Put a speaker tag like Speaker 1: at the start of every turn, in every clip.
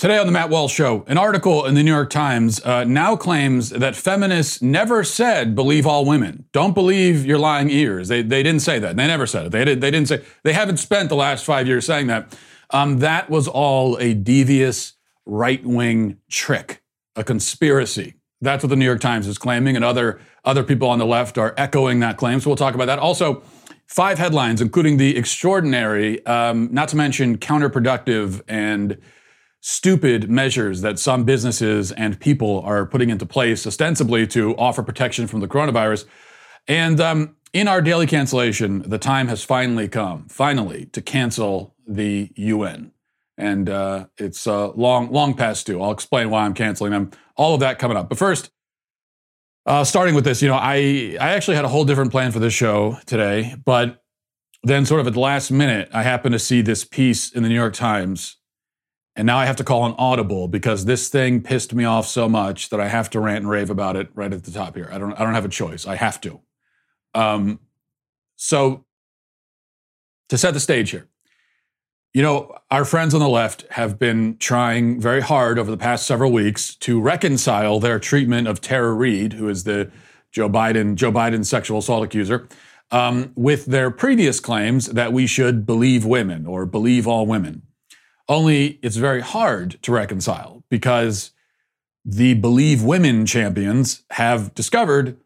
Speaker 1: Today on the Matt Walsh Show, an article in the New York Times uh, now claims that feminists never said believe all women. Don't believe your lying ears. They, they didn't say that. They never said it. They, did, they didn't say, they haven't spent the last five years saying that. Um, that was all a devious right wing trick, a conspiracy. That's what the New York Times is claiming, and other, other people on the left are echoing that claim. So we'll talk about that. Also, five headlines, including the extraordinary, um, not to mention counterproductive and stupid measures that some businesses and people are putting into place, ostensibly to offer protection from the coronavirus. And um, in our daily cancellation, the time has finally come, finally, to cancel the UN. And uh, it's uh, long, long past due. I'll explain why I'm canceling them. All of that coming up. But first, uh, starting with this, you know, I I actually had a whole different plan for this show today, but then sort of at the last minute, I happened to see this piece in the New York Times and now I have to call an audible because this thing pissed me off so much that I have to rant and rave about it right at the top here. I don't I don't have a choice. I have to. Um, so to set the stage here, you know, our friends on the left have been trying very hard over the past several weeks to reconcile their treatment of Tara Reade, who is the Joe Biden Joe Biden sexual assault accuser, um, with their previous claims that we should believe women or believe all women. Only it's very hard to reconcile because the Believe Women champions have discovered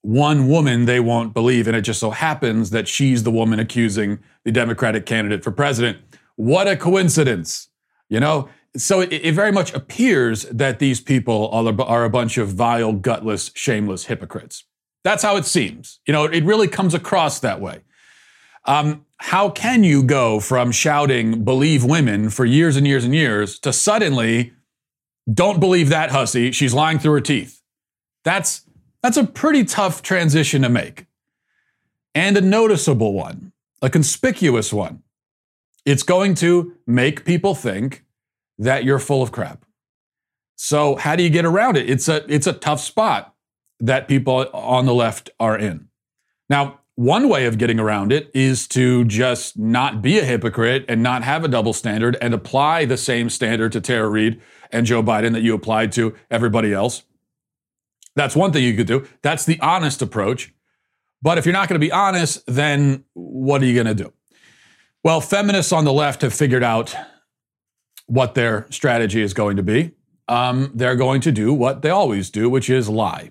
Speaker 1: one woman they won't believe. And it just so happens that she's the woman accusing the Democratic candidate for president. What a coincidence. You know, so it, it very much appears that these people are, are a bunch of vile, gutless, shameless hypocrites. That's how it seems. You know, it really comes across that way. Um, how can you go from shouting believe women for years and years and years to suddenly don't believe that hussy, she's lying through her teeth? That's that's a pretty tough transition to make. And a noticeable one, a conspicuous one. It's going to make people think that you're full of crap. So how do you get around it? It's a it's a tough spot that people on the left are in. Now, one way of getting around it is to just not be a hypocrite and not have a double standard and apply the same standard to Tara Reade and Joe Biden that you applied to everybody else. That's one thing you could do. That's the honest approach. But if you're not going to be honest, then what are you going to do? Well, feminists on the left have figured out what their strategy is going to be. Um, they're going to do what they always do, which is lie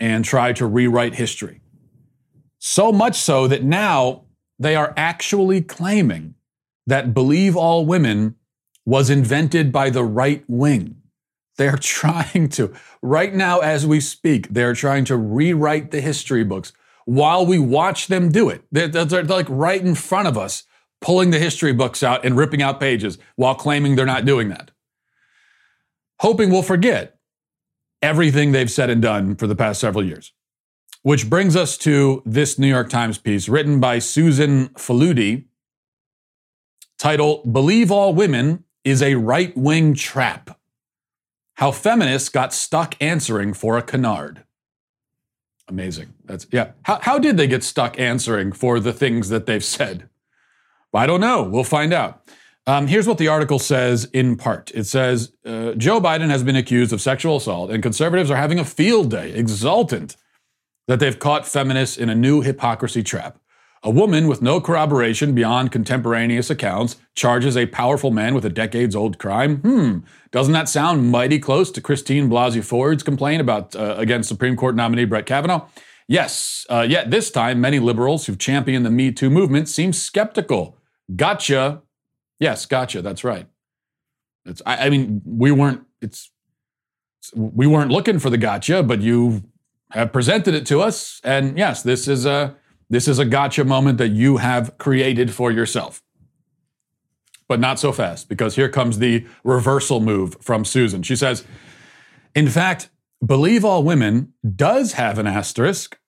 Speaker 1: and try to rewrite history. So much so that now they are actually claiming that Believe All Women was invented by the right wing. They're trying to, right now as we speak, they're trying to rewrite the history books while we watch them do it. They're, they're, they're, like right in front of us, pulling the history books out and ripping out pages while claiming they're not doing that. Hoping we'll forget everything they've said and done for the past several years. Which brings us to this New York Times piece written by Susan Faludi, titled Believe All Women is a Right Wing Trap How Feminists Got Stuck Answering for a Canard. Amazing. That's, yeah. How, how did they get stuck answering for the things that they've said? I don't know. We'll find out. Um, here's what the article says in part. It says uh, Joe Biden has been accused of sexual assault, and conservatives are having a field day, exultant that they've caught feminists in a new hypocrisy trap. A woman with no corroboration beyond contemporaneous accounts charges a powerful man with a decades old crime. Hmm, doesn't that sound mighty close to Christine Blasey Ford's complaint about uh, against Supreme Court nominee Brett Kavanaugh? Yes, uh, yet this time many liberals who've championed the Me Too movement seem skeptical. Gotcha. Yes, gotcha. That's right. It's, I, I mean, we weren't. It's we weren't looking for the gotcha, but you have presented it to us. And yes, this is a this is a gotcha moment that you have created for yourself. But not so fast, because here comes the reversal move from Susan. She says, in fact, believe all women does have an asterisk.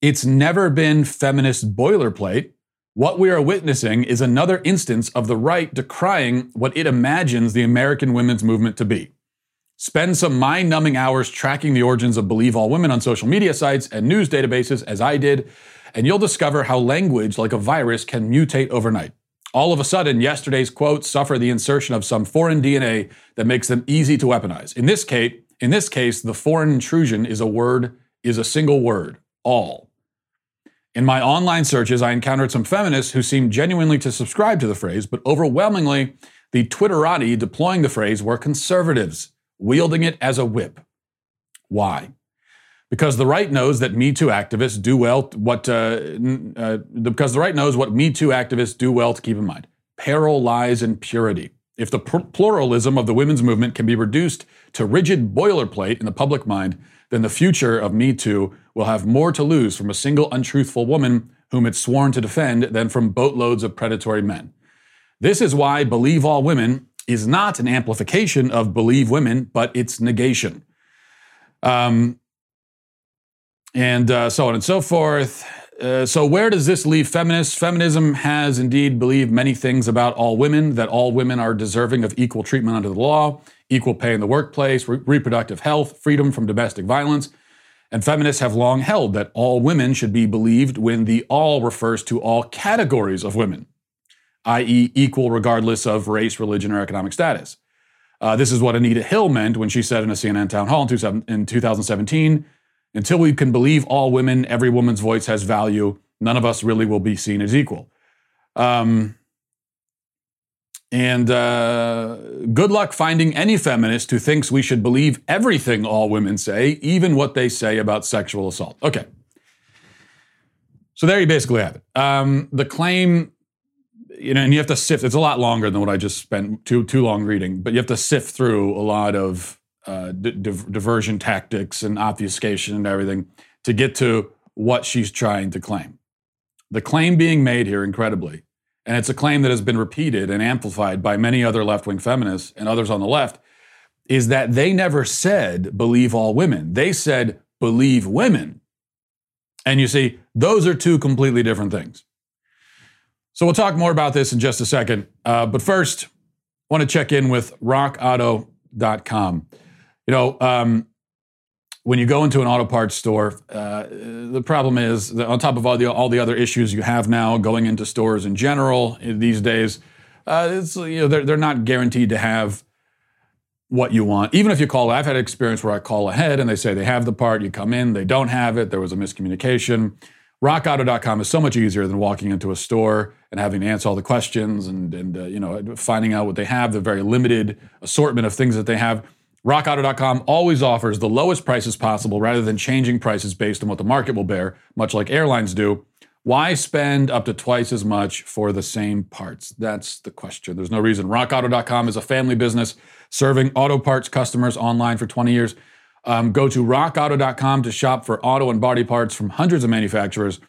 Speaker 1: It's never been feminist boilerplate. What we are witnessing is another instance of the right decrying what it imagines the American women's movement to be. Spend some mind numbing hours tracking the origins of Believe All Women on social media sites and news databases, as I did, and you'll discover how language, like a virus, can mutate overnight. All of a sudden, yesterday's quotes suffer the insertion of some foreign DNA that makes them easy to weaponize. In this case, in this case, the foreign intrusion is a word, is a single word, all. In my online searches, I encountered some feminists who seemed genuinely to subscribe to the phrase, but overwhelmingly, the Twitterati deploying the phrase were conservatives, wielding it as a whip. Why? because the right knows that Me Too activists do well. What uh, uh, because the right knows what Me Too activists do well to keep in mind: peril lies in purity. If the pluralism of the women's movement can be reduced to rigid boilerplate in the public mind, then the future of Me Too will have more to lose from a single untruthful woman whom it's sworn to defend than from boatloads of predatory men. This is why Believe All Women is not an amplification of Believe Women, but its negation. Um, and uh, so on and so forth. Uh, so, where does this leave feminists? Feminism has indeed believed many things about all women, that all women are deserving of equal treatment under the law, equal pay in the workplace, re- reproductive health, freedom from domestic violence. And feminists have long held that all women should be believed when the all refers to all categories of women, i.e., equal regardless of race, religion, or economic status. Uh, this is what Anita Hill meant when she said in a CNN town hall in 2017 until we can believe all women, every woman's voice has value, none of us really will be seen as equal. Um, and uh, good luck finding any feminist who thinks we should believe everything all women say, even what they say about sexual assault. Okay. So there you basically have it. Um, the claim, you know, and you have to sift. It's a lot longer than what I just spent too too long reading, but you have to sift through a lot of uh, di- diversion tactics and obfuscation and everything to get to what she's trying to claim. The claim being made here, incredibly, and it's a claim that has been repeated and amplified by many other left wing feminists and others on the left, is that they never said believe all women. They said believe women. And you see, those are two completely different things. So we'll talk more about this in just a second. Uh, but first, I want to check in with rockauto.com. You know, um, when you go into an auto parts store, uh, the problem is that on top of all the all the other issues you have now going into stores in general these days, uh, it's you know they're they're not guaranteed to have what you want. Even if you call, I've had experience where I call ahead and they say they have the part, you come in, they don't have it, there was a miscommunication. RockAuto.com is so much easier than walking into a store and having to answer all the questions and and uh, you know finding out what they have, the very limited assortment of things that they have. RockAuto.com always offers the lowest prices possible rather than changing prices based on what the market will bear, much like airlines do. Why spend up to twice as much for the same parts? That's the question. There's no reason. RockAuto.com is a family business serving auto parts customers online for 20 years. Um, go to rockauto.com to shop for auto and body parts from hundreds of manufacturers.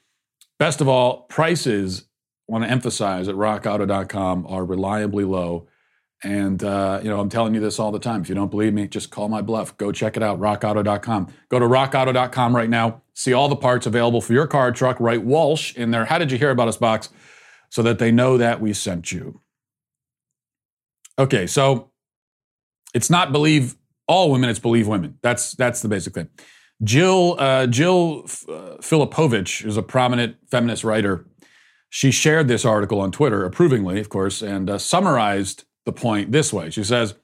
Speaker 1: Best of all, prices, I want to emphasize at rockauto.com, are reliably low and uh, you know, I'm telling you this all the time. If you don't believe me, just call my bluff. Go check it out, rockauto.com. Go to rockauto.com right now. See all the parts available for your car, truck. Write Walsh in there. How did you hear about us box? So that they know that we sent you. Okay, so it's not believe all women; it's believe women. That's that's the basic thing. Jill uh, Jill uh, Filipovic is a prominent feminist writer. She shared this article on Twitter, approvingly, of course, and uh, summarized the point this way. She says,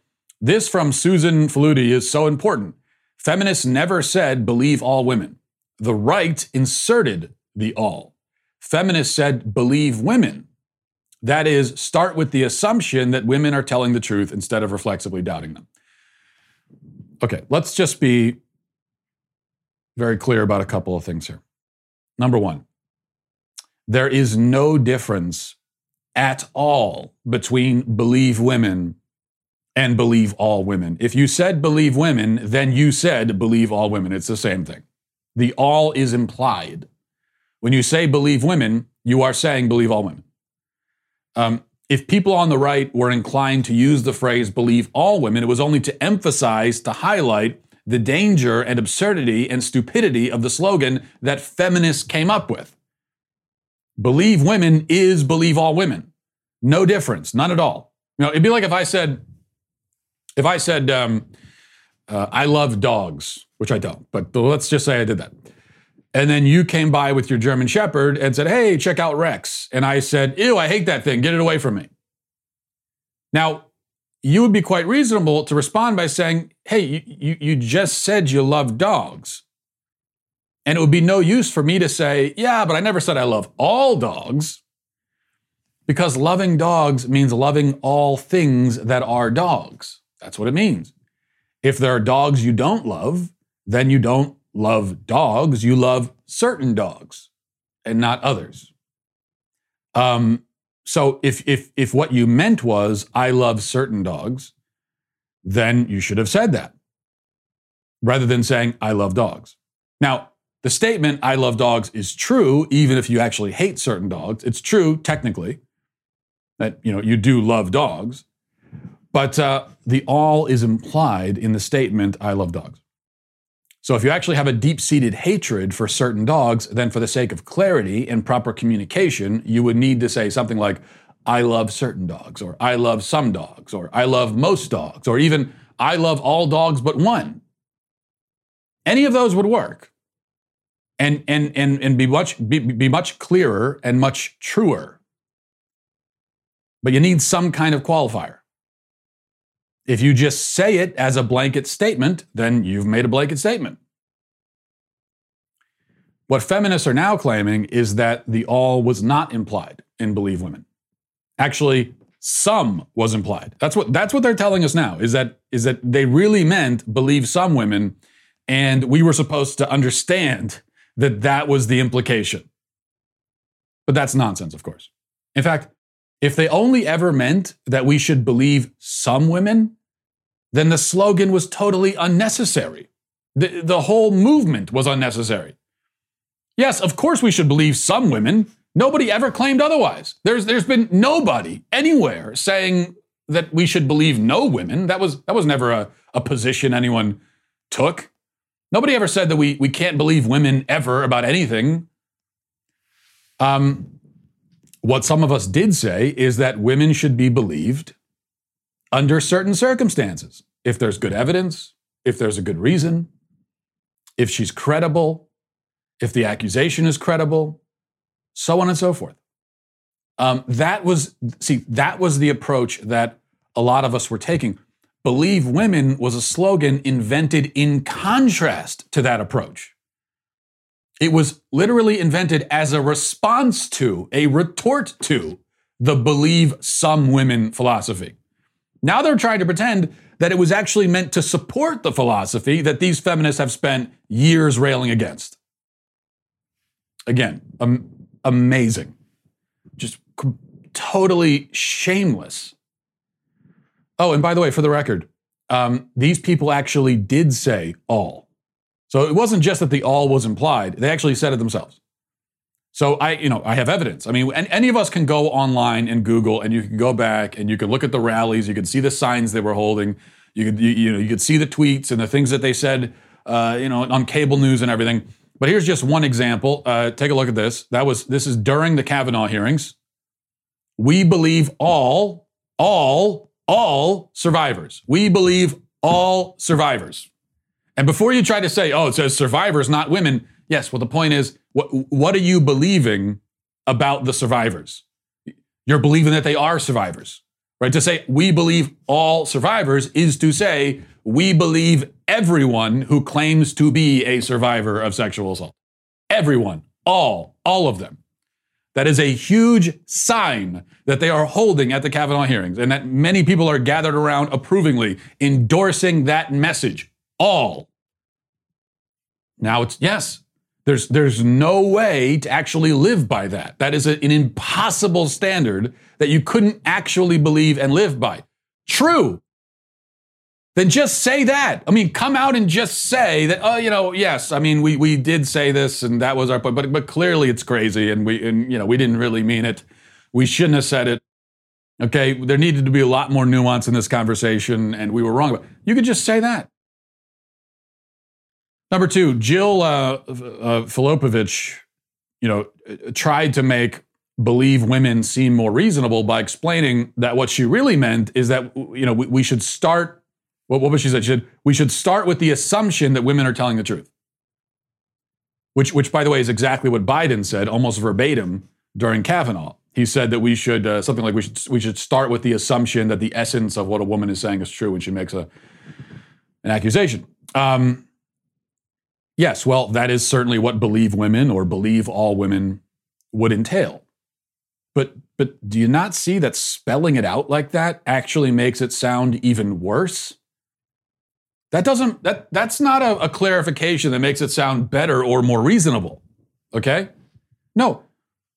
Speaker 1: This from Susan Faludi is so important. Feminists never said believe all women. The right inserted the all. Feminists said believe women. That is, start with the assumption that women are telling the truth instead of reflexively doubting them. Okay, let's just be very clear about a couple of things here. Number one, there is no difference at all between believe women and believe all women. If you said believe women, then you said believe all women. It's the same thing. The all is implied. When you say believe women, you are saying believe all women. Um, if people on the right were inclined to use the phrase believe all women, it was only to emphasize, to highlight the danger and absurdity and stupidity of the slogan that feminists came up with. Believe women is believe all women. No difference, none at all. You know, it'd be like if I said, if I said, um, uh, I love dogs, which I don't, but let's just say I did that. And then you came by with your German Shepherd and said, Hey, check out Rex. And I said, Ew, I hate that thing. Get it away from me. Now, you would be quite reasonable to respond by saying, Hey, you, you, you just said you love dogs. And it would be no use for me to say, Yeah, but I never said I love all dogs. Because loving dogs means loving all things that are dogs. That's what it means. If there are dogs you don't love, then you don't love dogs, you love certain dogs and not others. Um, so if if if what you meant was I love certain dogs, then you should have said that rather than saying I love dogs. Now, the statement I love dogs is true even if you actually hate certain dogs. It's true technically that you know you do love dogs, but uh, the all is implied in the statement I love dogs. So if you actually have a deep seated hatred for certain dogs, then for the sake of clarity and proper communication, you would need to say something like, I love certain dogs, or I love some dogs, or I love most dogs, or even I love all dogs but one. Any of those would work and, and, and, and be, much, be, be much clearer and much truer. But you need some kind of qualifier. If you just say it as a blanket statement, then you've made a blanket statement. What feminists are now claiming is that the all was not implied in Believe Women. Actually, some was implied. That's what that's what they're telling us now is that is that they really meant believe some women and we were supposed to understand that that was the implication. But that's nonsense, of course. In fact, if they only ever meant that we should believe some women, then the slogan was totally unnecessary. The, the whole movement was unnecessary. Yes, of course we should believe some women. Nobody ever claimed otherwise. There's, there's been nobody anywhere saying that we should believe no women. That was, that was never a, a position anyone took. Nobody ever said that we, we can't believe women ever about anything. Um, what some of us did say is that women should be believed under certain circumstances. If there's good evidence, if there's a good reason, if she's credible, if the accusation is credible, so on and so forth. Um, that was, see, that was the approach that a lot of us were taking. Believe Women was a slogan invented in contrast to that approach. It was literally invented as a response to, a retort to, the Believe Some Women philosophy. Now they're trying to pretend that it was actually meant to support the philosophy that these feminists have spent years railing against. Again, um, amazing. Just totally shameless. Oh, and by the way, for the record, um, these people actually did say all. So it wasn't just that the all was implied, they actually said it themselves. So I, you know, I have evidence. I mean, any of us can go online and Google, and you can go back and you can look at the rallies. You can see the signs they were holding. You could, you, you know, you could see the tweets and the things that they said, uh, you know, on cable news and everything. But here's just one example. Uh, take a look at this. That was this is during the Kavanaugh hearings. We believe all, all, all survivors. We believe all survivors. And before you try to say, oh, it says survivors, not women. Yes. Well, the point is what, what are you believing about the survivors? You're believing that they are survivors, right? To say we believe all survivors is to say we believe everyone who claims to be a survivor of sexual assault. Everyone, all, all of them. That is a huge sign that they are holding at the Kavanaugh hearings and that many people are gathered around approvingly, endorsing that message. All. Now it's, yes, there's, there's no way to actually live by that. That is a, an impossible standard that you couldn't actually believe and live by. True. Then just say that. I mean, come out and just say that, oh, you know, yes, I mean, we, we did say this and that was our point, but, but clearly it's crazy and we, and, you know, we didn't really mean it. We shouldn't have said it. Okay. There needed to be a lot more nuance in this conversation and we were wrong. But you could just say that. Number two, Jill uh, uh, you know, tried to make believe women seem more reasonable by explaining that what she really meant is that you know we, we should start. What, what was she said? She said we should start with the assumption that women are telling the truth. which, which by the way, is exactly what Biden said, almost verbatim during Kavanaugh. He said that we should uh, something like we should we should start with the assumption that the essence of what a woman is saying is true when she makes a an accusation. Um, yes, well, that is certainly what believe women or believe all women would entail. But but do you not see that spelling it out like that actually makes it sound even worse? That doesn't that that's not a, a clarification that makes it sound better or more reasonable. Okay? No,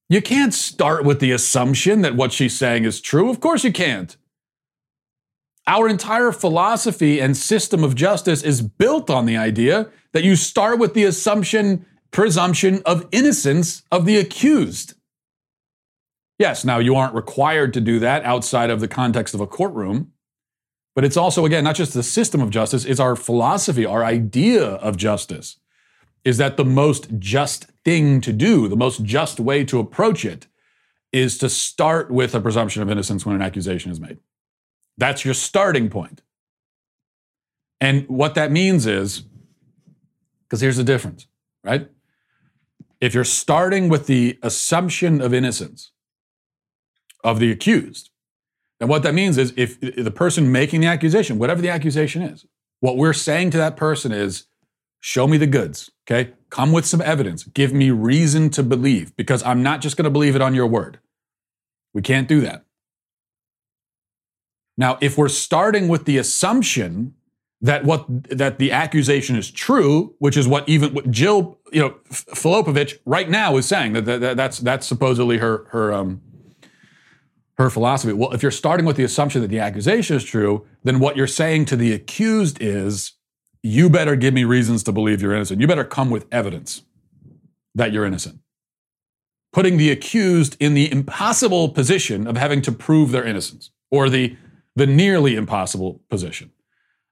Speaker 1: you can't start with the assumption that what she's saying is true. Of course you can't. Our entire philosophy and system of justice is built on the idea that you start with the assumption, presumption of innocence of the accused. Yes, now you aren't required to do that outside of the context of a courtroom, but it's also, again, not just the system of justice, it's our philosophy, our idea of justice is that the most just thing to do, the most just way to approach it, is to start with a presumption of innocence when an accusation is made. That's your starting point. And what that means is, because here's the difference, right? If you're starting with the assumption of innocence of the accused, then what that means is if the person making the accusation, whatever the accusation is, what we're saying to that person is, show me the goods, okay? Come with some evidence. Give me reason to believe because I'm not just going to believe it on your word. We can't do that. Now, if we're starting with the assumption that what that the accusation is true, which is what even Jill, you know, Filipovic right now is saying that, that, that's that's supposedly her her um her philosophy. Well, if you're starting with the assumption that the accusation is true, then what you're saying to the accused is you better give me reasons to believe you're innocent. You better come with evidence that you're innocent. Putting the accused in the impossible position of having to prove their innocence, or the, the nearly impossible position,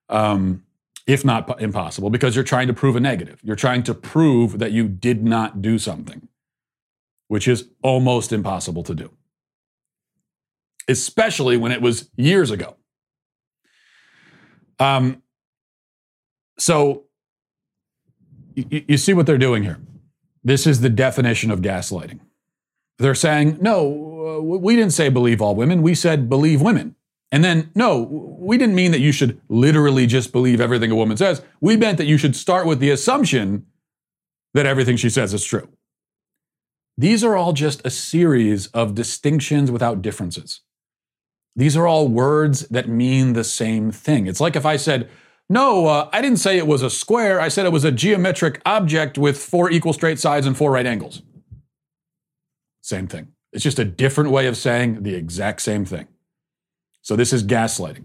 Speaker 1: um, if not impossible, because you're trying to prove a negative. You're trying to prove that you did not do something, which is almost impossible to do, especially when it was years ago. Um, so you, you see what they're doing here. This is the definition of gaslighting. They're saying, no, uh, we didn't say believe all women. We said believe women. And then, no, we didn't mean that you should literally just believe everything a woman says. We meant that you should start with the assumption that everything she says is true. These are all just a series of distinctions without differences. These are all words that mean the same thing. It's like if I said, no, uh, I didn't say it was a square. I said it was a geometric object with four equal straight sides and four right angles. Same thing. It's just a different way of saying the exact same thing. So this is gaslighting.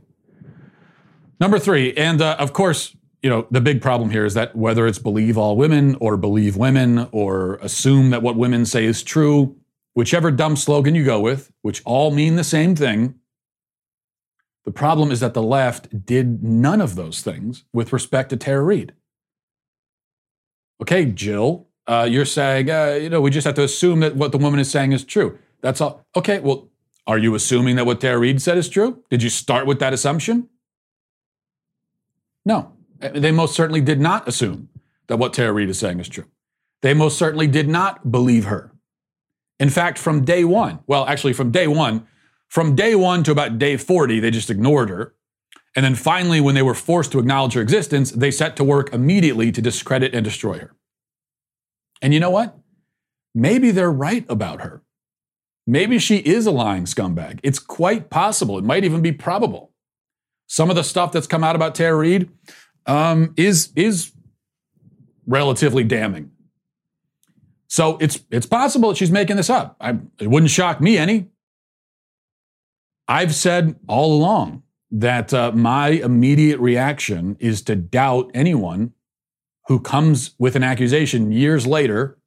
Speaker 1: Number three, and uh, of course, you know, the big problem here is that whether it's believe all women or believe women or assume that what women say is true, whichever dumb slogan you go with, which all mean the same thing, the problem is that the left did none of those things with respect to Tara Reade. Okay, Jill, uh, you're saying, uh, you know, we just have to assume that what the woman is saying is true. That's all. Okay, well, are you assuming that what Tara Reade said is true? Did you start with that assumption? No. Uh, they most certainly did not assume that what Tara Reade is saying is true. They most certainly did not believe her. In fact, from day one, well, actually, from day one, from day one to about day 40, they just ignored her. And then finally, when they were forced to acknowledge her existence, they set to work immediately to discredit and destroy her. And you know what? Maybe they're right about her. Maybe she is a lying scumbag. It's quite possible. It might even be probable. Some of the stuff that's come out about Tara Reade um, is, is relatively damning. So it's, it's possible that she's making this up. I, it wouldn't shock me any. I've said all along that uh, my immediate reaction is to doubt anyone who comes with an accusation years later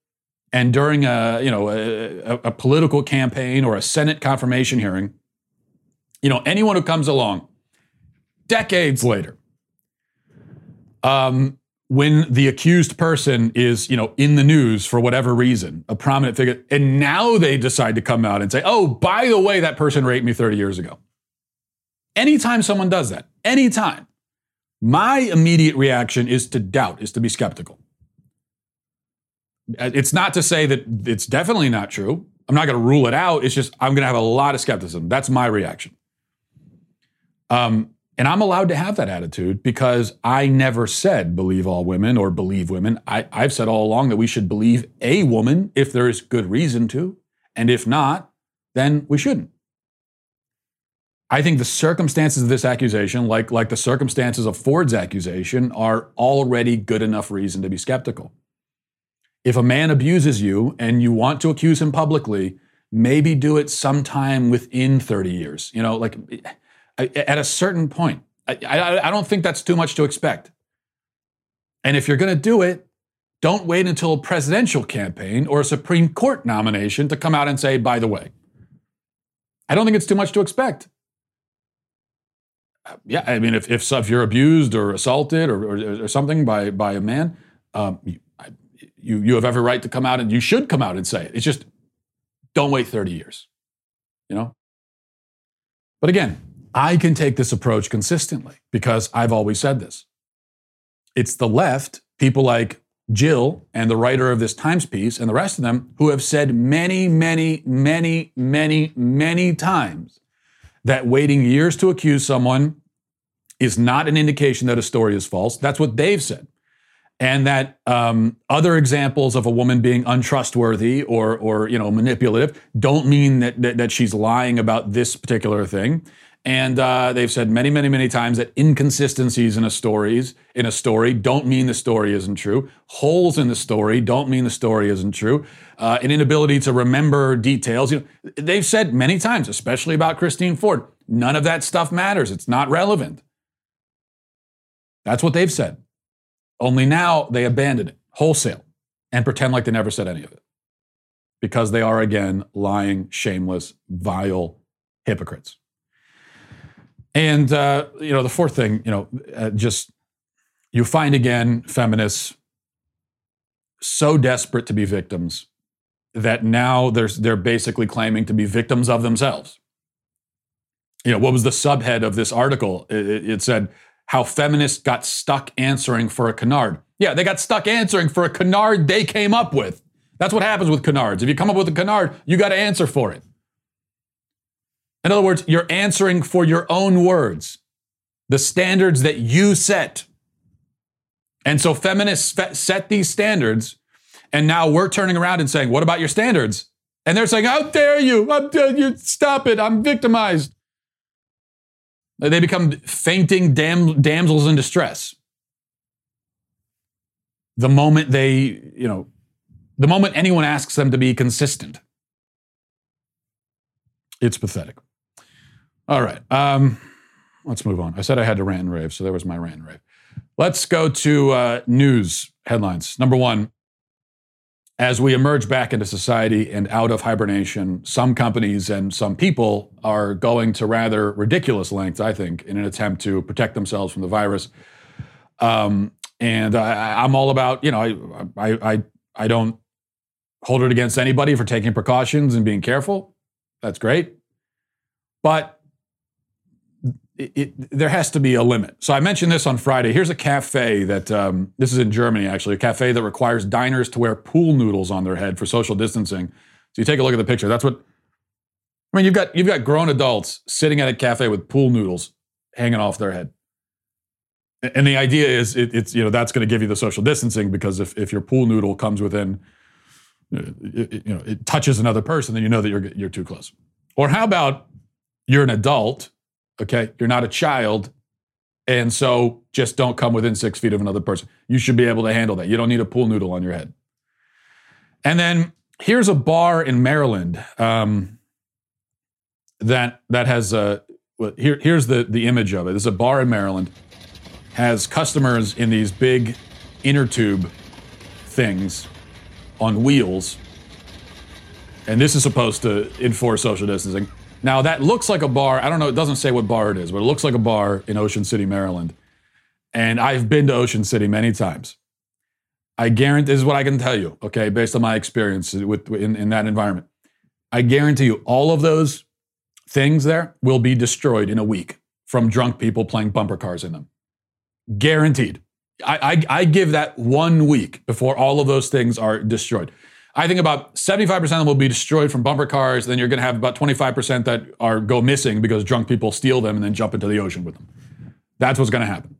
Speaker 1: and during a you know a, a, political campaign or a Senate confirmation hearing. You know anyone who comes along decades later um, when the accused person is, you know, in the news for whatever reason, a prominent figure, and now they decide to come out and say, oh, by the way, that person raped me 30 years ago. Anytime someone does that, anytime, my immediate reaction is to doubt, is to be skeptical. It's not to say that it's definitely not true. I'm not going to rule it out. It's just I'm going to have a lot of skepticism. That's my reaction. Um, and I'm allowed to have that attitude because I never said believe all women or believe women. I, I've said all along that we should believe a woman if there is good reason to. And if not, then we shouldn't. I think the circumstances of this accusation, like, like the circumstances of Ford's accusation, are already good enough reason to be skeptical. If a man abuses you and you want to accuse him publicly, maybe do it sometime within 30 years. You know, like at a certain point. I, I, I don't think that's too much to expect. And if you're going to do it, don't wait until a presidential campaign or a Supreme Court nomination to come out and say, by the way. I don't think it's too much to expect. Yeah, I mean, if, if, if you're abused or assaulted or, or, or something by, by a man, um, you, you, have every right to come out and you should come out and say it. It's just don't wait 30 years, you know? But again, I can take this approach consistently because I've always said this. It's the left, people like Jill and the writer of this Times piece and the rest of them, who have said many, many, many, many, many times that waiting years to accuse someone is not an indication that a story is false. That's what they've said. And that um, other examples of a woman being untrustworthy or, or you know, manipulative don't mean that, that, that she's lying about this particular thing. And uh, they've said many, many, many times that inconsistencies in a stories in a story don't mean the story isn't true. Holes in the story don't mean the story isn't true. Uh, an inability to remember details. You know, they've said many times, especially about Christine Ford, none of that stuff matters. It's not relevant. That's what they've said. Only now they abandon it wholesale and pretend like they never said any of it because they are again lying, shameless, vile hypocrites. And uh, you know, the fourth thing, you know, uh, just you find again feminists so desperate to be victims that now they're they're basically claiming to be victims of themselves. You know, what was the subhead of this article? It, it said how feminists got stuck answering for a canard. Yeah, they got stuck answering for a canard they came up with. That's what happens with canards. If you come up with a canard, you got to answer for it. In other words, you're answering for your own words, the standards that you set. And so feminists set these standards, and now we're turning around and saying, What about your standards? And they're saying, How dare you? I'm, uh, you stop it. I'm victimized. They become fainting dam- damsels in distress. The moment they, you know, the moment anyone asks them to be consistent, it's pathetic. All right. Um, let's move on. I said I had to rant and rave, so there was my rant and rave. Let's go to uh, news headlines. Number one, as we emerge back into society and out of hibernation, some companies and some people are going to rather ridiculous lengths, I think, in an attempt to protect themselves from the virus. Um, and I, am all about, you know, I, I, I, I don't hold it against anybody for taking precautions and being careful. That's great. But it, there has to be a limit. So I mentioned this on Friday. Here's a cafe that um, this is in Germany actually, a cafe that requires diners to wear pool noodles on their head for social distancing. So you take a look at the picture. That's what I mean. You've got you've got grown adults sitting at a cafe with pool noodles hanging off their head. And the idea is it, it's you know that's going to give you the social distancing because if, if your pool noodle comes within you know it touches another person, then you know that you're you're too close. Or how about you're an adult Okay. You're not a child. And so just don't come within six feet of another person. You should be able to handle that. You don't need a pool noodle on your head. And then here's a bar in Maryland um, that that has a well, here, here's the the image of it. There's a bar in Maryland has customers in these big inner tube things on wheels, and this is supposed to enforce social distancing. Now that looks like a bar. I don't know. It doesn't say what bar it is, but it looks like a bar in Ocean City, Maryland. And I've been to Ocean City many times. I guarantee this is what I can tell you. Okay, based on my experience with in, in that environment, I guarantee you all of those things there will be destroyed in a week from drunk people playing bumper cars in them. Guaranteed. I, I, I give that one week before all of those things are destroyed. I think about 75% of them will be destroyed from bumper cars. Then you're going to have about 25% that are go missing because drunk people steal them and then jump into the ocean with them. That's what's going to happen.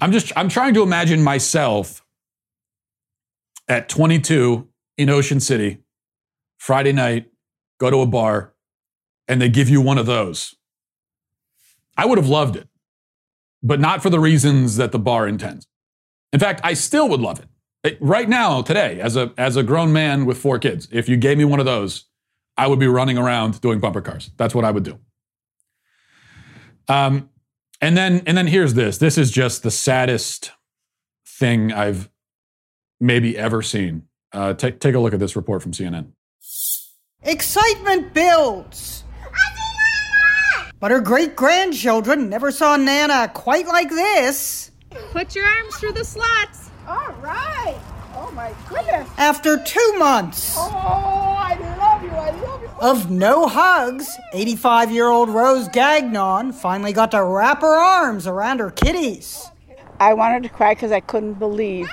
Speaker 1: I'm just I'm trying to imagine myself at 22 in Ocean City, Friday night, go to a bar, and they give you one of those. I would have loved it, but not for the reasons that the bar intends. In fact, I still would love it right now, today, as a as a grown man with four kids, if you gave me one of those, I would be running around doing bumper cars. That's what I would do. Um, and then and then here's this. This is just the saddest thing I've maybe ever seen. Uh, take take a look at this report from CNN.
Speaker 2: Excitement builds. But her great grandchildren never saw Nana quite like this.
Speaker 3: Put your arms through the slats.
Speaker 4: All right. Oh my goodness.
Speaker 2: After two months.
Speaker 4: Oh, I love you. I love you.
Speaker 2: Of no hugs, 85 year old Rose Gagnon finally got to wrap her arms around her kitties.
Speaker 4: I wanted to cry because I couldn't believe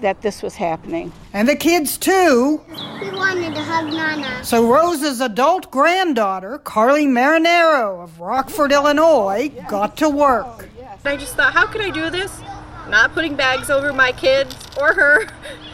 Speaker 4: that this was happening.
Speaker 2: And the kids, too.
Speaker 5: We wanted to hug Nana.
Speaker 2: So Rose's adult granddaughter, Carly Marinero of Rockford, Illinois, got to work.
Speaker 3: I just thought, how could I do this? Not putting bags over my kids or her.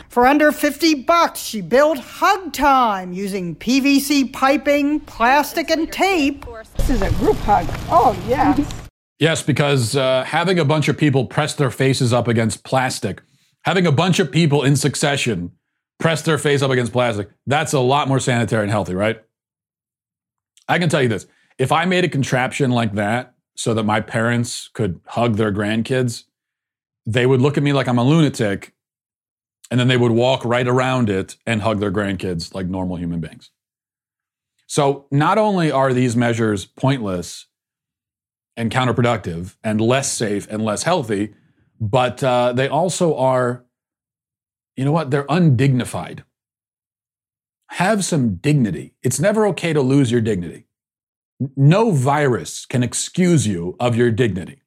Speaker 2: For under 50 bucks, she built Hug Time using PVC piping, plastic, and tape.
Speaker 4: This is a group hug. Oh, yes.
Speaker 1: yes, because uh, having a bunch of people press their faces up against plastic, having a bunch of people in succession press their face up against plastic, that's a lot more sanitary and healthy, right? I can tell you this if I made a contraption like that so that my parents could hug their grandkids, they would look at me like I'm a lunatic, and then they would walk right around it and hug their grandkids like normal human beings. So, not only are these measures pointless and counterproductive and less safe and less healthy, but uh, they also are, you know what, they're undignified. Have some dignity. It's never okay to lose your dignity. No virus can excuse you of your dignity.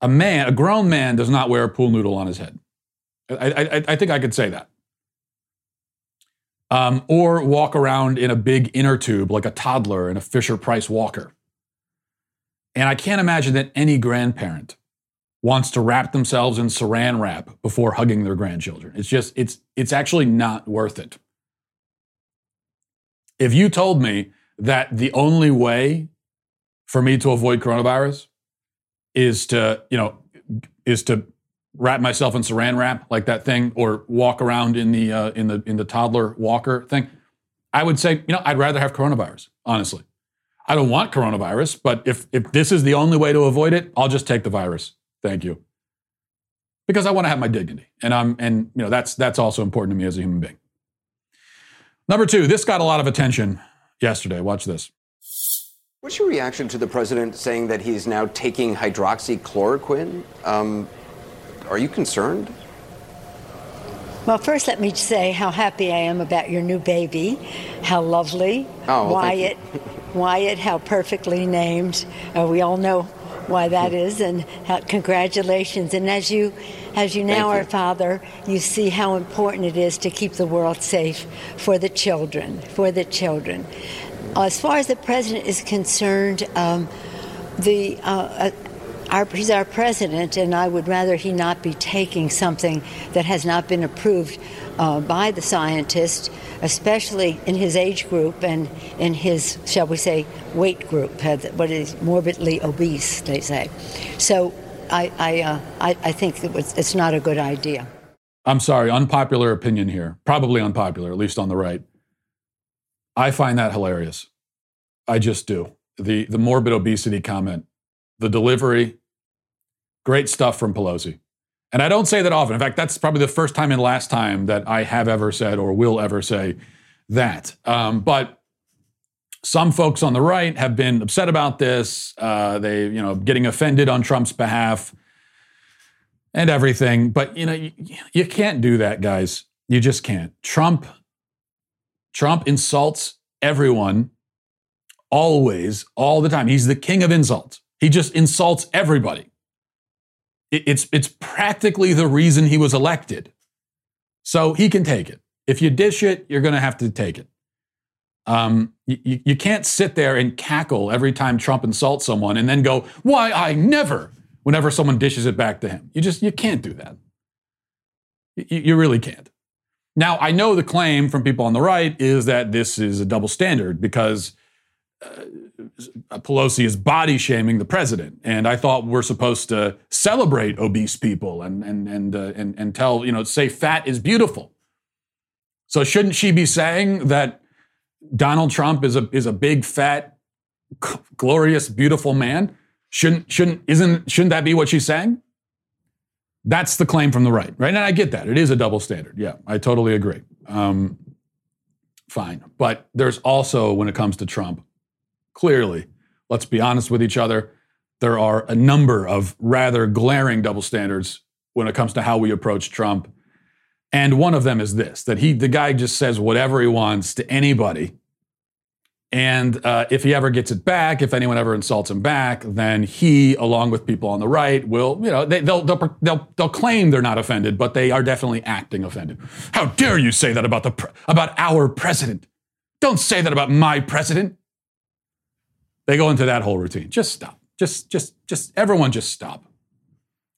Speaker 1: A man, a grown man, does not wear a pool noodle on his head. I, I, I think I could say that. Um, or walk around in a big inner tube like a toddler in a Fisher Price walker. And I can't imagine that any grandparent wants to wrap themselves in saran wrap before hugging their grandchildren. It's just, it's, it's actually not worth it. If you told me that the only way for me to avoid coronavirus is to, you know, is to wrap myself in saran wrap like that thing or walk around in the uh, in the in the toddler walker thing. I would say you know i'd rather have coronavirus honestly. I don't want coronavirus but if if this is the only way to avoid it i'll just take the virus. Thank you. Because i want to have my dignity and i'm and you know that's that's also important to me as a human being. Number two this got a lot of attention yesterday. Watch this
Speaker 6: What's your reaction to the president saying that he's now taking hydroxychloroquine? Um, are you concerned?
Speaker 7: Well, first, let me say how happy I am about your new baby. How lovely.
Speaker 6: Oh, well,
Speaker 7: Wyatt. Wyatt, how perfectly named. Uh, we all know why that is, and how, congratulations. And as you, as you now
Speaker 6: you.
Speaker 7: are father, you see how important it is to keep the world safe for the children, for the children. As far as the president is concerned, um, the uh, uh, our, he's our president, and I would rather he not be taking something that has not been approved uh, by the scientists, especially in his age group and in his, shall we say, weight group, what is morbidly obese, they say. So I, I, uh, I, I think it's not a good idea.
Speaker 1: I'm sorry, unpopular opinion here. Probably unpopular, at least on the right. I find that hilarious. I just do. The the morbid obesity comment, the delivery, great stuff from Pelosi. And I don't say that often. In fact, that's probably the first time and last time that I have ever said or will ever say that. Um, but some folks on the right have been upset about this. Uh, they, you know, getting offended on Trump's behalf and everything. But you know, you, you can't do that, guys. You just can't. Trump Trump insults everyone always, all the time. He's the king of insults. He just insults everybody. it's it's practically the reason he was elected. So he can take it. If you dish it, you're going to have to take it. Um, you, you can't sit there and cackle every time Trump insults someone and then go, "Why I never." Whenever someone dishes it back to him, you just you can't do that. You, you really can't. Now I know the claim from people on the right is that this is a double standard because uh, Pelosi is body shaming the president, and I thought we're supposed to celebrate obese people and and and uh, and and tell you know say fat is beautiful. So shouldn't she be saying that Donald Trump is a is a big fat, glorious, beautiful man? Shouldn't shouldn't isn't shouldn't that be what she's saying? That's the claim from the right, right? And I get that it is a double standard. Yeah, I totally agree. Um, fine, but there's also when it comes to Trump, clearly, let's be honest with each other. There are a number of rather glaring double standards when it comes to how we approach Trump. And one of them is this that he, the guy just says whatever he wants to anybody and uh, if he ever gets it back, if anyone ever insults him back, then he, along with people on the right, will, you know, they, will they'll, they'll, they'll claim they're not offended, but they are definitely acting offended. How dare you say that about, the, about our president? Don't say that about my president. They go into that whole routine. Just stop. Just, just, just, everyone just stop.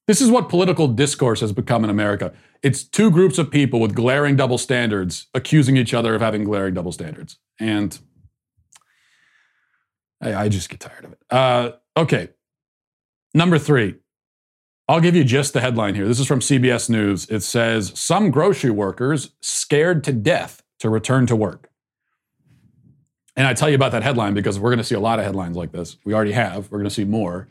Speaker 1: This is what political discourse has become in America. It's two groups of people with glaring double standards accusing each other of having glaring double standards. And I, I just get tired of it. Uh, okay. Number three. I'll give you just the headline here. This is from CBS News. It says Some grocery workers scared to death to return to work. And I tell you about that headline because we're going to see a lot of headlines like this. We already have. We're going to see more.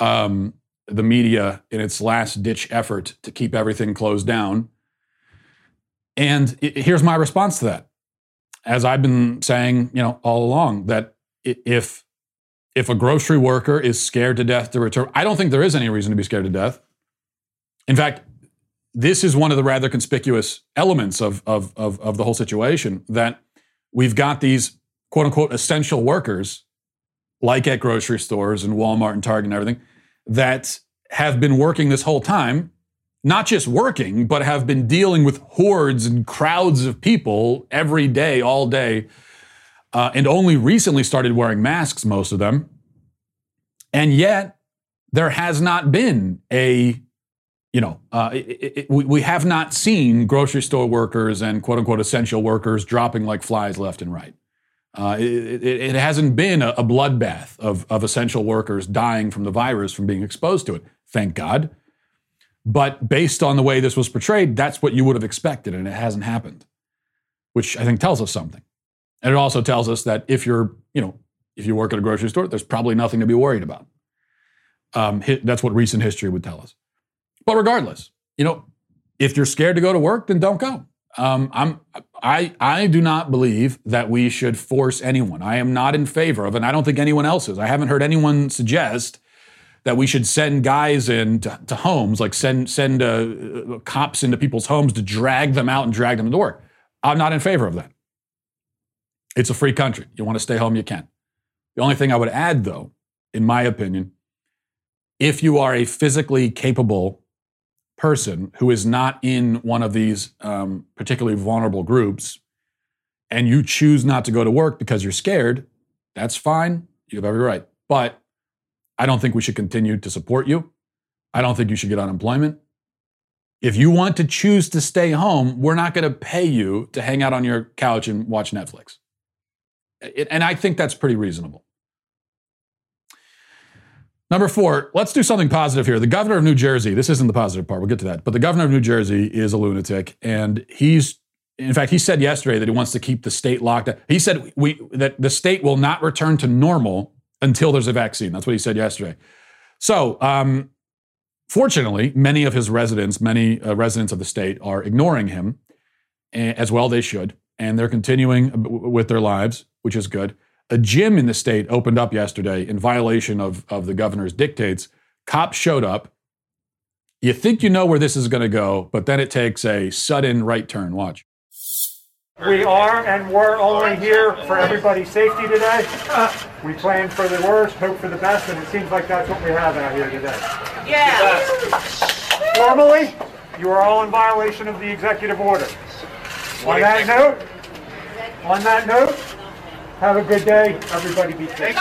Speaker 1: Um, the media, in its last ditch effort to keep everything closed down. And here's my response to that. As I've been saying, you know, all along, that if if a grocery worker is scared to death to return, I don't think there is any reason to be scared to death. In fact, this is one of the rather conspicuous elements of, of, of, of the whole situation that we've got these quote unquote essential workers, like at grocery stores and Walmart and Target and everything, that have been working this whole time, not just working, but have been dealing with hordes and crowds of people every day, all day, uh, and only recently started wearing masks, most of them. And yet, there has not been a, you know, uh, it, it, we, we have not seen grocery store workers and quote unquote essential workers dropping like flies left and right. Uh, it, it, hasn't been a, a bloodbath of, of essential workers dying from the virus from being exposed to it. Thank God. But based on the way this was portrayed, that's what you would have expected, and it hasn't happened, which I think tells us something. And it also tells us that if you're, you know, if you work at a grocery store, there's probably nothing to be worried about. Um, that's what recent history would tell us. But regardless, you know, if you're scared to go to work, then don't go. Um, I'm, I, I do not believe that we should force anyone. I am not in favor of, and I don't think anyone else is. I haven't heard anyone suggest that we should send guys in to, to homes, like send send uh, cops into people's homes to drag them out and drag them to work. I'm not in favor of that. It's a free country. You want to stay home, you can. The only thing I would add, though, in my opinion, if you are a physically capable person who is not in one of these um, particularly vulnerable groups and you choose not to go to work because you're scared, that's fine. You have every right. But I don't think we should continue to support you. I don't think you should get unemployment. If you want to choose to stay home, we're not going to pay you to hang out on your couch and watch Netflix. It, and I think that's pretty reasonable. Number four, let's do something positive here. The governor of New Jersey, this isn't the positive part, we'll get to that, but the governor of New Jersey is a lunatic. And he's, in fact, he said yesterday that he wants to keep the state locked down. He said we, that the state will not return to normal until there's a vaccine. That's what he said yesterday. So, um, fortunately, many of his residents, many uh, residents of the state are ignoring him, as well they should, and they're continuing with their lives which is good. A gym in the state opened up yesterday in violation of, of the governor's dictates. Cops showed up. You think you know where this is going to go, but then it takes a sudden right turn. Watch.
Speaker 8: We are and we're only here for everybody's safety today. We plan for the worst, hope for the best, and it seems like that's what we have out here today.
Speaker 3: Yeah.
Speaker 8: Formally, you are all in violation of the executive order. On that note, on that note, have a good day. Everybody be safe.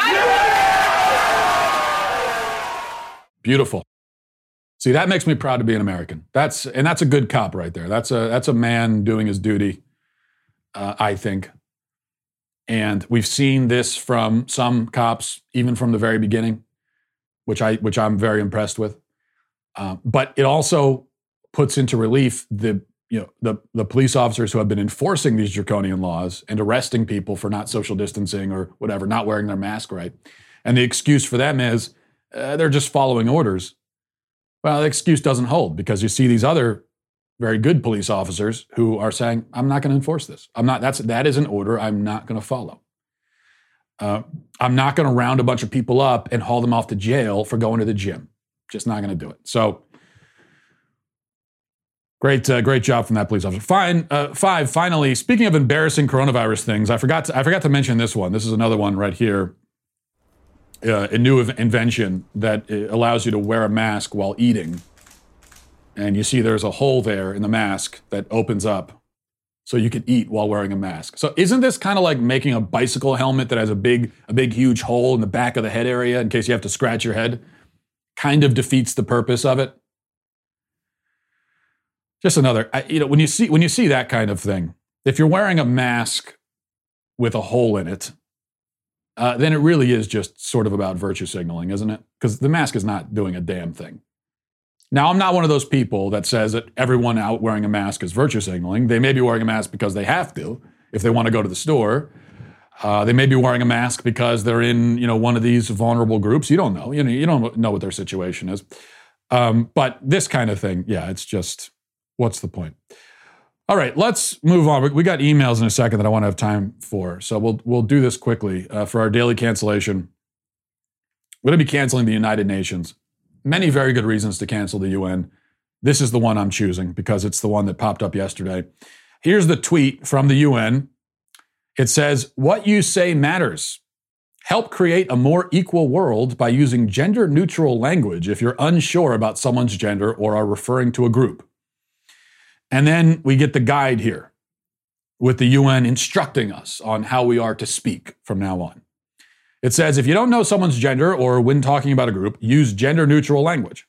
Speaker 1: Beautiful. See, that makes me proud to be an American. That's and that's a good cop right there. That's a that's a man doing his duty. Uh, I think. And we've seen this from some cops, even from the very beginning, which I which I'm very impressed with. Uh, but it also puts into relief the you know the the police officers who have been enforcing these draconian laws and arresting people for not social distancing or whatever, not wearing their mask right. And the excuse for them is uh, they're just following orders. Well, the excuse doesn't hold because you see these other very good police officers who are saying, "I'm not going to enforce this. I'm not. That's that is an order. I'm not going to follow. Uh, I'm not going to round a bunch of people up and haul them off to jail for going to the gym. Just not going to do it." So. Great, uh, great job from that police officer. Fine, uh, five. Finally, speaking of embarrassing coronavirus things, I forgot. To, I forgot to mention this one. This is another one right here uh, a new invention that uh, allows you to wear a mask while eating. And you see there's a hole there in the mask that opens up so you can eat while wearing a mask. So isn't this kind of like making a bicycle helmet that has a big a big huge hole in the back of the head area in case you have to scratch your head? Kind of defeats the purpose of it. Just another you know when you see when you see that kind of thing, if you're wearing a mask with a hole in it, uh, then it really is just sort of about virtue signaling, isn't it? Because the mask is not doing a damn thing. Now, I'm not one of those people that says that everyone out wearing a mask is virtue signaling. They may be wearing a mask because they have to, if they want to go to the store. Uh, they may be wearing a mask because they're in, you know, one of these vulnerable groups. You don't know. You know, you don't know what their situation is. Um, but this kind of thing, yeah, it's just, what's the point? All right, let's move on. We got emails in a second that I want to have time for, so we'll we'll do this quickly uh, for our daily cancellation. We're going to be canceling the United Nations. Many very good reasons to cancel the UN. This is the one I'm choosing because it's the one that popped up yesterday. Here's the tweet from the UN. It says, "What you say matters. Help create a more equal world by using gender neutral language if you're unsure about someone's gender or are referring to a group." And then we get the guide here with the UN instructing us on how we are to speak from now on. It says if you don't know someone's gender or when talking about a group, use gender neutral language.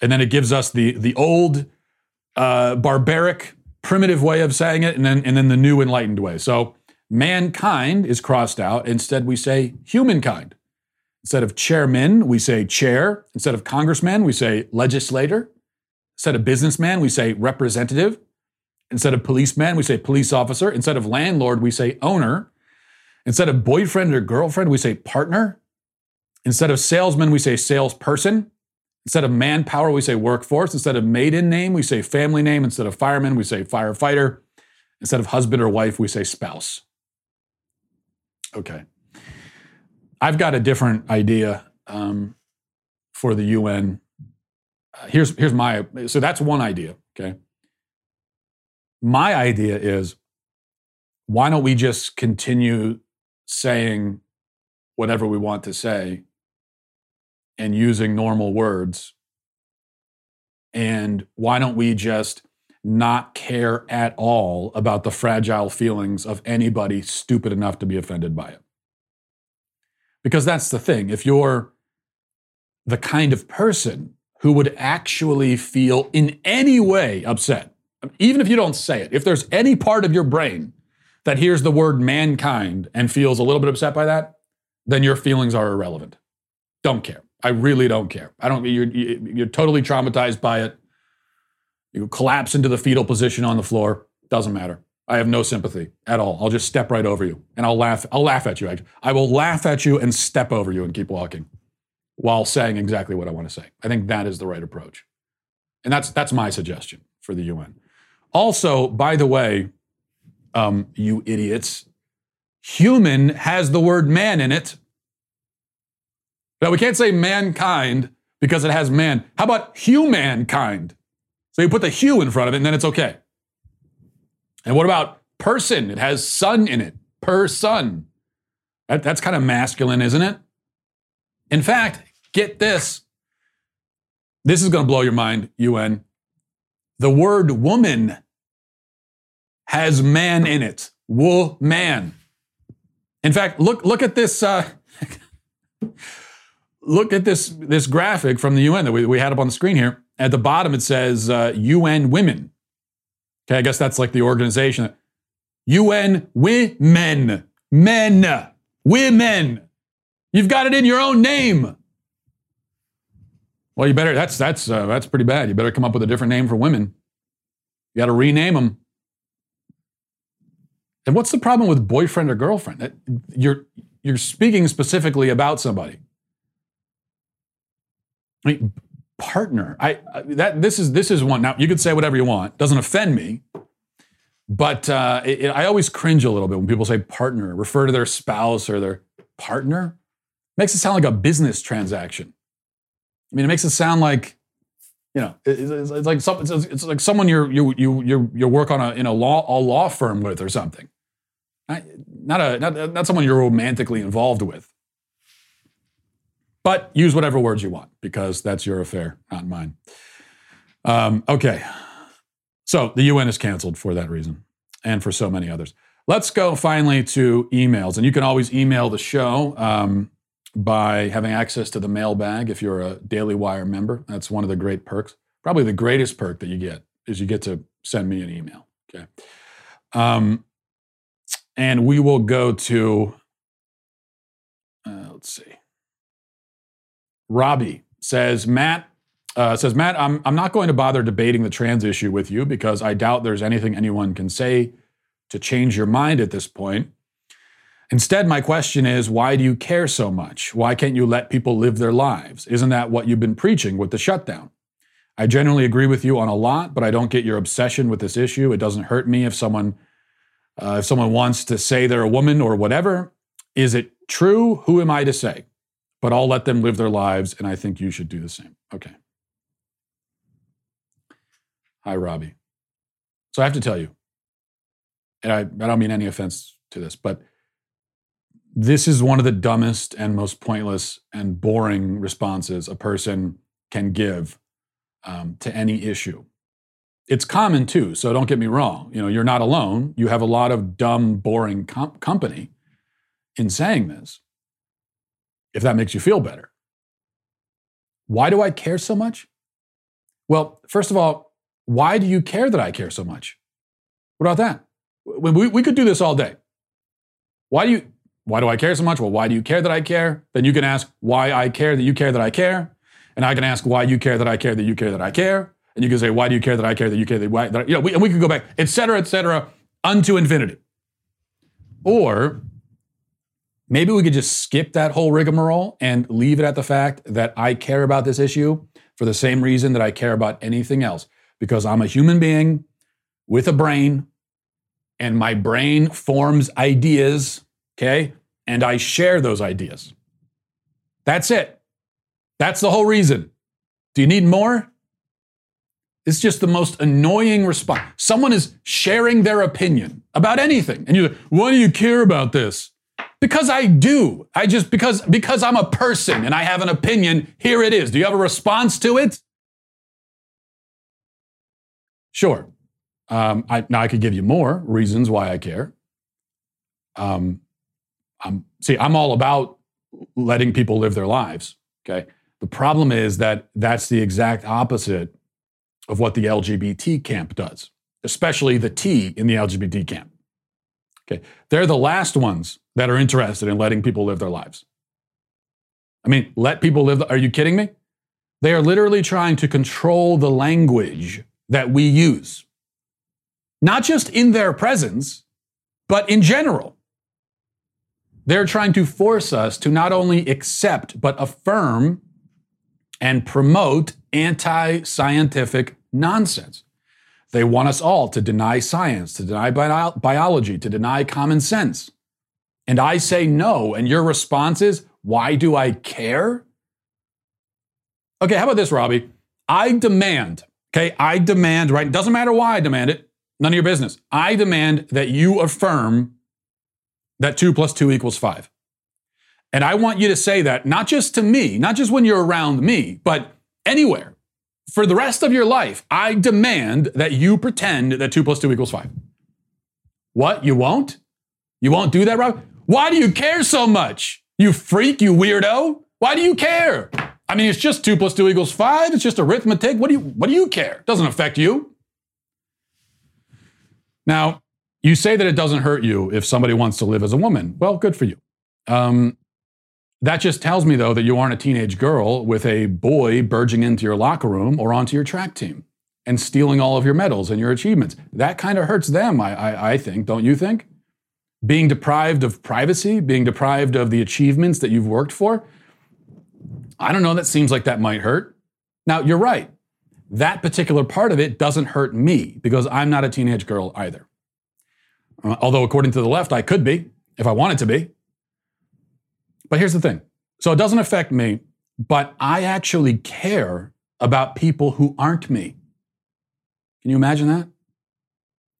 Speaker 1: And then it gives us the, the old, uh, barbaric, primitive way of saying it, and then, and then the new enlightened way. So mankind is crossed out. Instead, we say humankind. Instead of chairman, we say chair. Instead of congressman, we say legislator. Instead of businessman, we say representative. Instead of policeman, we say police officer. Instead of landlord, we say owner. Instead of boyfriend or girlfriend, we say partner. Instead of salesman, we say salesperson. Instead of manpower, we say workforce. Instead of maiden name, we say family name. Instead of fireman, we say firefighter. Instead of husband or wife, we say spouse. Okay. I've got a different idea um, for the UN Uh, here's here's my so that's one idea okay? My idea is why don't we just continue saying whatever we want to say and using normal words? And why don't we just not care at all about the fragile feelings of anybody stupid enough to be offended by it? Because that's the thing if you're the kind of person who would actually feel in any way upset, even if you don't say it, if there's any part of your brain that hears the word mankind and feels a little bit upset by that, then your feelings are irrelevant. Don't care. I really don't care. I don't. You're you're totally traumatized by it. You collapse into the fetal position on the floor. Doesn't matter. I have no sympathy at all. I'll just step right over you and I'll laugh. I'll laugh at you. I, I will laugh at you and step over you and keep walking while saying exactly what I want to say. I think that is the right approach. And that's that's my suggestion for the UN. Also, by the way, um, you idiots, human has the word man in it. Now we can't say mankind because it has man. How about humankind? So you put the hue in front of it, and then it's okay. And what about person. It has son in it. Person. That, that's kind of masculine, isn't it? In fact, get this. This is going to blow your mind, UN. The word woman has man in it. Wool Woman. In fact, look look at this. Uh, look at this this graphic from the UN that we, we had up on the screen here. At the bottom, it says uh, UN Women. Okay, I guess that's like the organization. UN Women, men, women. You've got it in your own name. Well, you better. That's that's uh, that's pretty bad. You better come up with a different name for women. You got to rename them. And what's the problem with boyfriend or girlfriend? That- You're you're speaking specifically about somebody. I mean, partner. I I- that this is this is one. Now you could say whatever you want. Doesn't offend me. But uh, it, it- I always cringe a little bit when people say partner, refer to their spouse or their partner. Makes it sound like a business transaction. I mean, it makes it sound like, you know, it- it's, it's like some, it's, it's like someone you're you you you you work on a in a law a law firm with or something. Not not a not, not someone you're romantically involved with. But use whatever words you want because that's your affair, not mine. Um, okay, so the UN is canceled for that reason, and for so many others. Let's go finally to emails, and you can always email the show. Um, by having access to the mailbag if you're a Daily Wire member. That's one of the great perks. Probably the greatest perk that you get is you get to send me an email. Okay. Um, and we will go to, uh, let's see. Robbie says, Matt, uh, says, Matt, I'm, I'm not going to bother debating the trans issue with you because I doubt there's anything anyone can say to change your mind at this point. Instead, my question is why do you care so much? Why can't you let people live their lives? Isn't that what you've been preaching with the shutdown? I generally agree with you on a lot, but I don't get your obsession with this issue. It doesn't hurt me if someone uh, if someone wants to say they're a woman or whatever. Is it true? Who am I to say? But I'll let them live their lives, and I think you should do the same. Okay. Hi, Robbie. So I have to tell you, and I, I don't mean any offense to this, but this is one of the dumbest and most pointless and boring responses a person can give um, to any issue. It's common too, so don't get me wrong. You know, you're not alone. You have a lot of dumb, boring com- company in saying this. If that makes you feel better, why do I care so much? Well, first of all, why do you care that I care so much? What about that? We, we could do this all day. Why do you? Why do I care so much? Well, why do you care that I care? Then you can ask why I care that you care that I care. And I can ask why you care that I care that you care that I care. And you can say, why do you care that I care that you care that, why, that you know, we, and we can go back, et cetera, et cetera, unto infinity. Or maybe we could just skip that whole rigmarole and leave it at the fact that I care about this issue for the same reason that I care about anything else, because I'm a human being with a brain and my brain forms ideas, okay? And I share those ideas. That's it. That's the whole reason. Do you need more? It's just the most annoying response. Someone is sharing their opinion about anything. And you're like, why do you care about this? Because I do. I just because because I'm a person and I have an opinion, here it is. Do you have a response to it? Sure. Um, I, now I could give you more reasons why I care. Um, I'm see, I'm all about letting people live their lives. Okay. The problem is that that's the exact opposite of what the LGBT camp does, especially the T in the LGBT camp. Okay. They're the last ones that are interested in letting people live their lives. I mean, let people live. Are you kidding me? They are literally trying to control the language that we use, not just in their presence, but in general. They're trying to force us to not only accept, but affirm and promote anti scientific nonsense. They want us all to deny science, to deny bio- biology, to deny common sense. And I say no. And your response is, why do I care? Okay, how about this, Robbie? I demand, okay, I demand, right? Doesn't matter why I demand it. None of your business. I demand that you affirm that two plus two equals five. And I want you to say that not just to me, not just when you're around me, but anywhere. For the rest of your life, I demand that you pretend that two plus two equals five. What? You won't? You won't do that, Rob? Why do you care so much? You freak, you weirdo. Why do you care? I mean, it's just two plus two equals five. It's just arithmetic. What do you, what do you care? It doesn't affect you. Now, you say that it doesn't hurt you if somebody wants to live as a woman. Well, good for you. Um, that just tells me, though, that you aren't a teenage girl with a boy burging into your locker room or onto your track team and stealing all of your medals and your achievements. That kind of hurts them, I, I, I think, don't you think? Being deprived of privacy, being deprived of the achievements that you've worked for. I don't know, that seems like that might hurt. Now, you're right. That particular part of it doesn't hurt me because I'm not a teenage girl either. Uh, although, according to the left, I could be if I wanted to be. But here's the thing so it doesn't affect me, but I actually care about people who aren't me. Can you imagine that?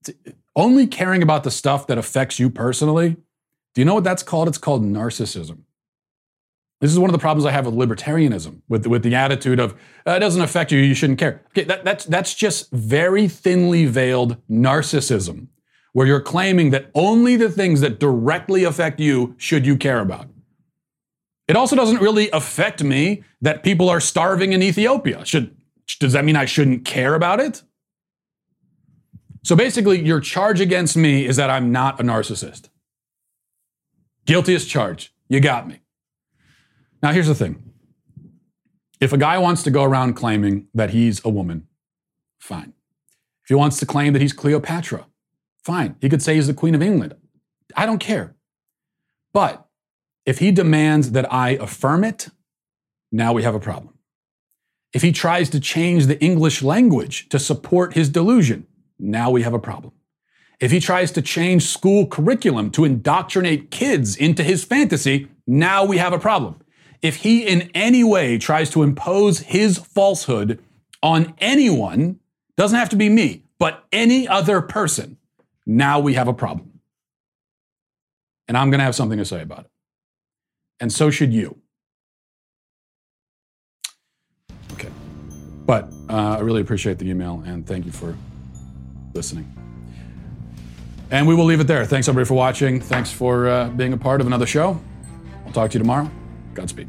Speaker 1: It's only caring about the stuff that affects you personally. Do you know what that's called? It's called narcissism. This is one of the problems I have with libertarianism, with, with the attitude of uh, it doesn't affect you, you shouldn't care. Okay, that, that's, that's just very thinly veiled narcissism, where you're claiming that only the things that directly affect you should you care about. It also doesn't really affect me that people are starving in Ethiopia. Should, does that mean I shouldn't care about it? So basically, your charge against me is that I'm not a narcissist. Guiltiest charge. You got me. Now, here's the thing if a guy wants to go around claiming that he's a woman, fine. If he wants to claim that he's Cleopatra, fine. He could say he's the Queen of England. I don't care. But if he demands that I affirm it, now we have a problem. If he tries to change the English language to support his delusion, now we have a problem. If he tries to change school curriculum to indoctrinate kids into his fantasy, now we have a problem. If he in any way tries to impose his falsehood on anyone, doesn't have to be me, but any other person, now we have a problem. And I'm going to have something to say about it and so should you. Okay. But uh, I really appreciate the email and thank you for listening. And we will leave it there. Thanks, everybody, for watching. Thanks for uh, being a part of another show. I'll talk to you tomorrow. Godspeed.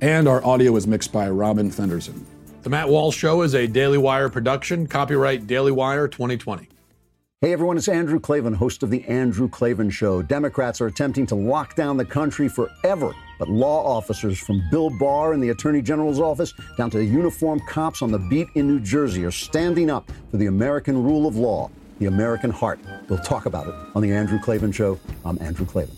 Speaker 1: and our audio is mixed by Robin Fenderson. The Matt Walsh Show is a Daily Wire production, copyright Daily Wire 2020.
Speaker 9: Hey everyone, it's Andrew Klavan, host of The Andrew Klavan Show. Democrats are attempting to lock down the country forever, but law officers from Bill Barr in the Attorney General's office down to uniformed cops on the beat in New Jersey are standing up for the American rule of law, the American heart. We'll talk about it on The Andrew Klavan Show. I'm Andrew Klavan.